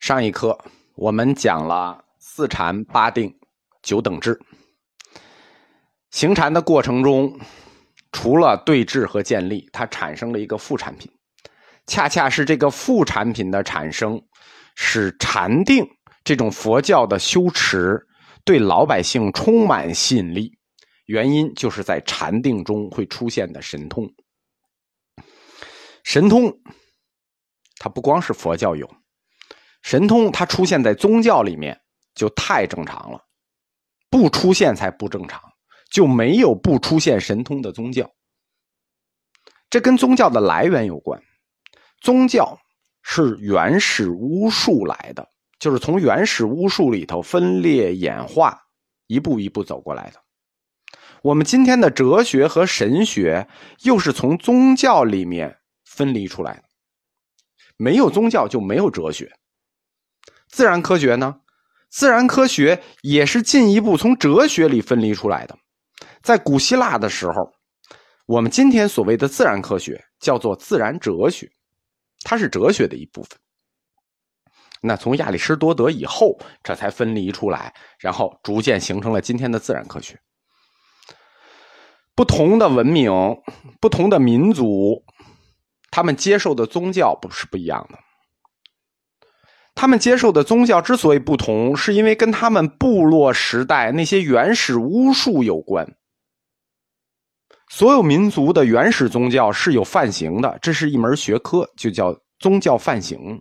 上一课我们讲了四禅八定九等制，行禅的过程中，除了对治和建立，它产生了一个副产品，恰恰是这个副产品的产生，使禅定这种佛教的修持对老百姓充满吸引力。原因就是在禅定中会出现的神通，神通它不光是佛教有。神通它出现在宗教里面就太正常了，不出现才不正常，就没有不出现神通的宗教。这跟宗教的来源有关，宗教是原始巫术来的，就是从原始巫术里头分裂演化，一步一步走过来的。我们今天的哲学和神学又是从宗教里面分离出来的，没有宗教就没有哲学。自然科学呢？自然科学也是进一步从哲学里分离出来的。在古希腊的时候，我们今天所谓的自然科学叫做自然哲学，它是哲学的一部分。那从亚里士多德以后，这才分离出来，然后逐渐形成了今天的自然科学。不同的文明、不同的民族，他们接受的宗教不是不一样的。他们接受的宗教之所以不同，是因为跟他们部落时代那些原始巫术有关。所有民族的原始宗教是有范型的，这是一门学科，就叫宗教范型。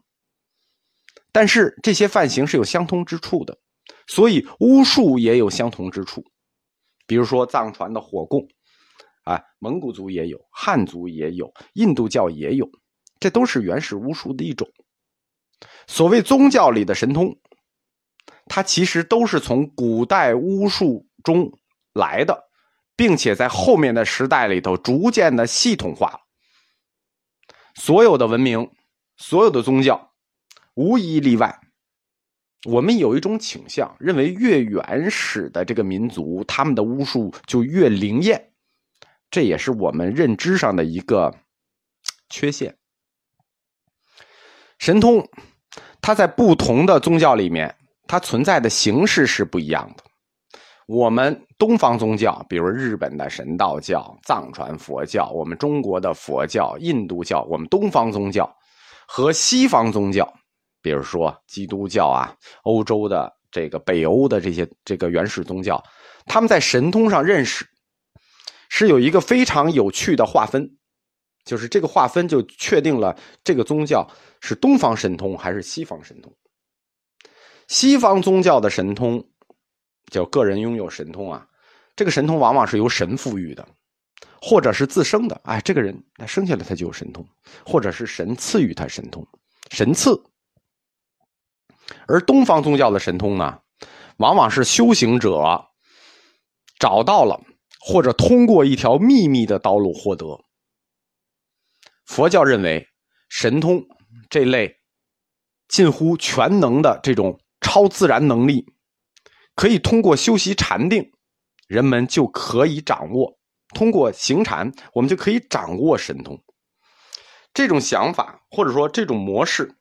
但是这些范型是有相通之处的，所以巫术也有相同之处。比如说藏传的火供，啊，蒙古族也有，汉族也有，印度教也有，这都是原始巫术的一种。所谓宗教里的神通，它其实都是从古代巫术中来的，并且在后面的时代里头逐渐的系统化了。所有的文明，所有的宗教，无一例外。我们有一种倾向，认为越原始的这个民族，他们的巫术就越灵验，这也是我们认知上的一个缺陷。神通。它在不同的宗教里面，它存在的形式是不一样的。我们东方宗教，比如日本的神道教、藏传佛教，我们中国的佛教、印度教，我们东方宗教和西方宗教，比如说基督教啊，欧洲的这个北欧的这些这个原始宗教，他们在神通上认识是有一个非常有趣的划分。就是这个划分就确定了这个宗教是东方神通还是西方神通。西方宗教的神通叫个人拥有神通啊，这个神通往往是由神赋予的，或者是自生的。哎，这个人他生下来他就有神通，或者是神赐予他神通，神赐。而东方宗教的神通呢，往往是修行者找到了，或者通过一条秘密的道路获得。佛教认为，神通这类近乎全能的这种超自然能力，可以通过修习禅定，人们就可以掌握；通过行禅，我们就可以掌握神通。这种想法或者说这种模式，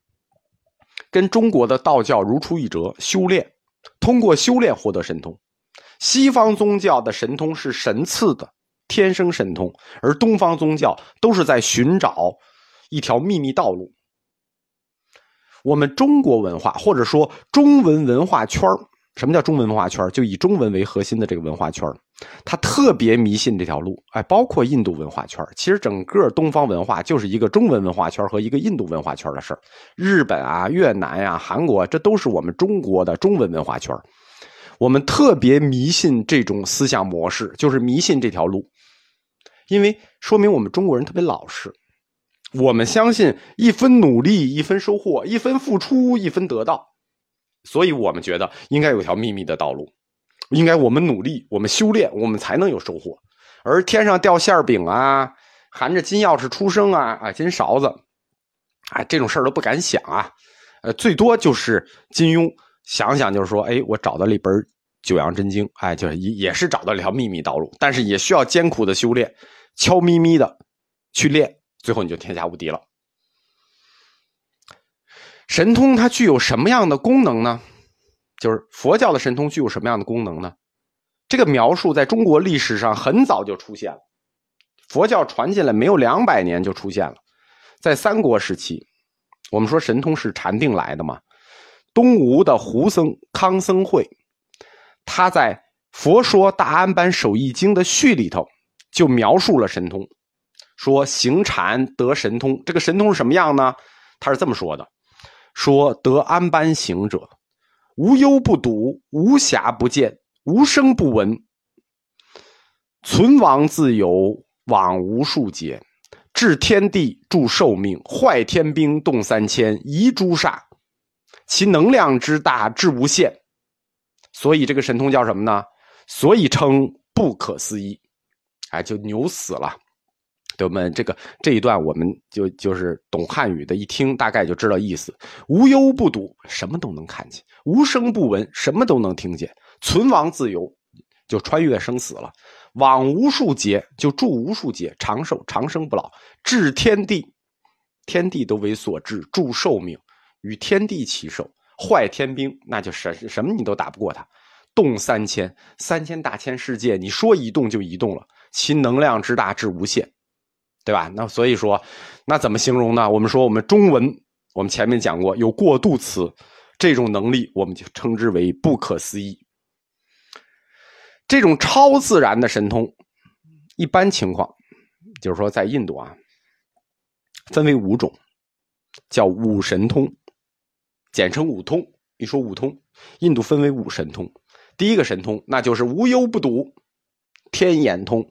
跟中国的道教如出一辙。修炼，通过修炼获得神通。西方宗教的神通是神赐的。天生神通，而东方宗教都是在寻找一条秘密道路。我们中国文化或者说中文文化圈什么叫中文文化圈就以中文为核心的这个文化圈它特别迷信这条路。哎，包括印度文化圈其实整个东方文化就是一个中文文化圈和一个印度文化圈的事。日本啊、越南呀、韩国，这都是我们中国的中文文化圈我们特别迷信这种思想模式，就是迷信这条路。因为说明我们中国人特别老实，我们相信一分努力一分收获，一分付出一分得到，所以我们觉得应该有条秘密的道路，应该我们努力，我们修炼，我们才能有收获。而天上掉馅饼啊，含着金钥匙出生啊，啊金勺子，啊这种事儿都不敢想啊，呃最多就是金庸想想就是说，哎我找到了一本九阳真经，哎就也也是找到了一条秘密道路，但是也需要艰苦的修炼。悄咪咪的去练，最后你就天下无敌了。神通它具有什么样的功能呢？就是佛教的神通具有什么样的功能呢？这个描述在中国历史上很早就出现了，佛教传进来没有两百年就出现了，在三国时期，我们说神通是禅定来的嘛。东吴的胡僧康僧会，他在《佛说大安般守义经》的序里头就描述了神通，说行禅得神通。这个神通是什么样呢？他是这么说的：说得安般行者，无忧不睹，无暇不见。无声不闻，存亡自有，往无数劫，治天地，助寿命，坏天兵，动三千，移诸煞，其能量之大，至无限。所以这个神通叫什么呢？所以称不可思议。哎，就牛死了。对我们这个这一段，我们就就是懂汉语的，一听大概就知道意思。无忧不睹，什么都能看见；无声不闻，什么都能听见。存亡自由，就穿越生死了；往无数劫，就住无数劫，长寿长生不老；治天地，天地都为所治，助寿命，与天地齐寿；坏天兵，那就什什么你都打不过他；动三千，三千大千世界，你说移动就移动了，其能量之大至无限，对吧？那所以说，那怎么形容呢？我们说我们中文，我们前面讲过有过渡词，这种能力我们就称之为不可思议。这种超自然的神通，一般情况就是说，在印度啊，分为五种，叫五神通，简称五通。一说五通，印度分为五神通。第一个神通，那就是无忧不睹，天眼通；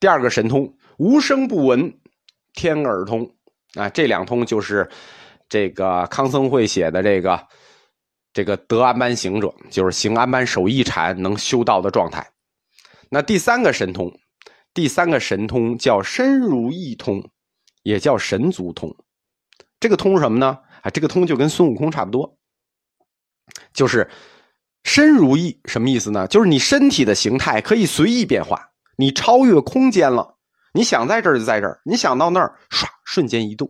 第二个神通，无声不闻，天耳通。啊，这两通就是这个康僧会写的这个。这个得安般行者，就是行安般守一禅能修道的状态。那第三个神通，第三个神通叫身如意通，也叫神足通。这个通什么呢？啊，这个通就跟孙悟空差不多，就是身如意，什么意思呢？就是你身体的形态可以随意变化，你超越空间了，你想在这儿就在这儿，你想到那儿，唰，瞬间移动。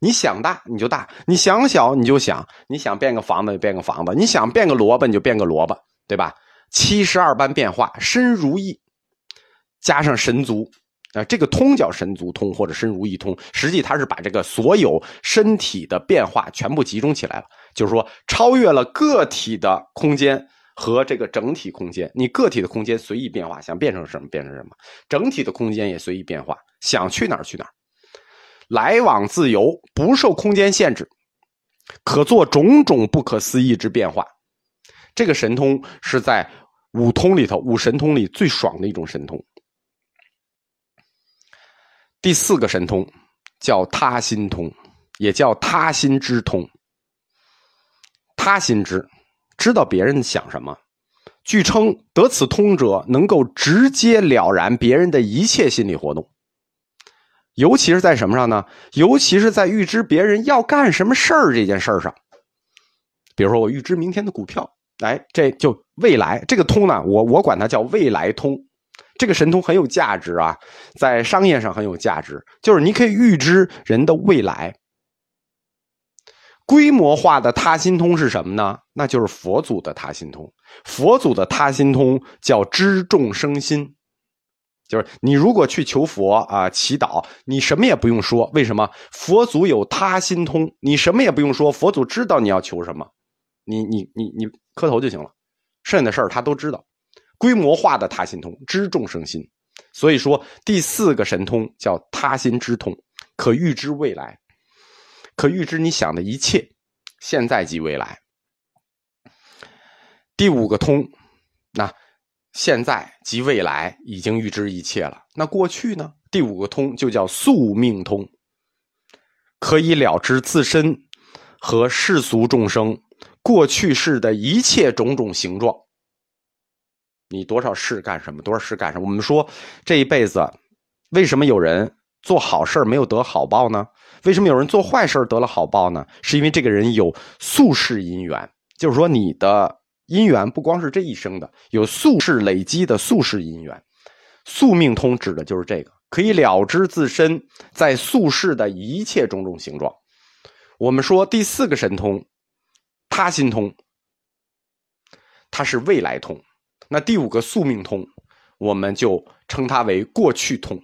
你想大你就大，你想小你就想，你想变个房子就变个房子，你想变个萝卜你就变个萝卜，对吧？七十二般变化，身如意，加上神足啊，这个通叫神足通或者身如意通，实际它是把这个所有身体的变化全部集中起来了，就是说超越了个体的空间和这个整体空间，你个体的空间随意变化，想变成什么变成什么，整体的空间也随意变化，想去哪儿去哪儿。来往自由，不受空间限制，可做种种不可思议之变化。这个神通是在五通里头，五神通里最爽的一种神通。第四个神通叫他心通，也叫他心之通。他心之，知道别人想什么。据称得此通者，能够直接了然别人的一切心理活动。尤其是在什么上呢？尤其是在预知别人要干什么事儿这件事儿上。比如说，我预知明天的股票，哎，这就未来这个通呢，我我管它叫未来通。这个神通很有价值啊，在商业上很有价值，就是你可以预知人的未来。规模化的他心通是什么呢？那就是佛祖的他心通。佛祖的他心通叫知众生心。就是你如果去求佛啊祈祷，你什么也不用说，为什么？佛祖有他心通，你什么也不用说，佛祖知道你要求什么，你你你你磕头就行了，剩下的事儿他都知道。规模化的他心通，知众生心，所以说第四个神通叫他心之通，可预知未来，可预知你想的一切，现在及未来。第五个通，那。现在及未来已经预知一切了。那过去呢？第五个通就叫宿命通，可以了知自身和世俗众生过去世的一切种种形状。你多少事干什么？多少事干什么？我们说这一辈子，为什么有人做好事没有得好报呢？为什么有人做坏事得了好报呢？是因为这个人有宿世因缘，就是说你的。姻缘不光是这一生的，有宿世累积的宿世姻缘。宿命通指的就是这个，可以了知自身在宿世的一切种种形状。我们说第四个神通，他心通，它是未来通。那第五个宿命通，我们就称它为过去通。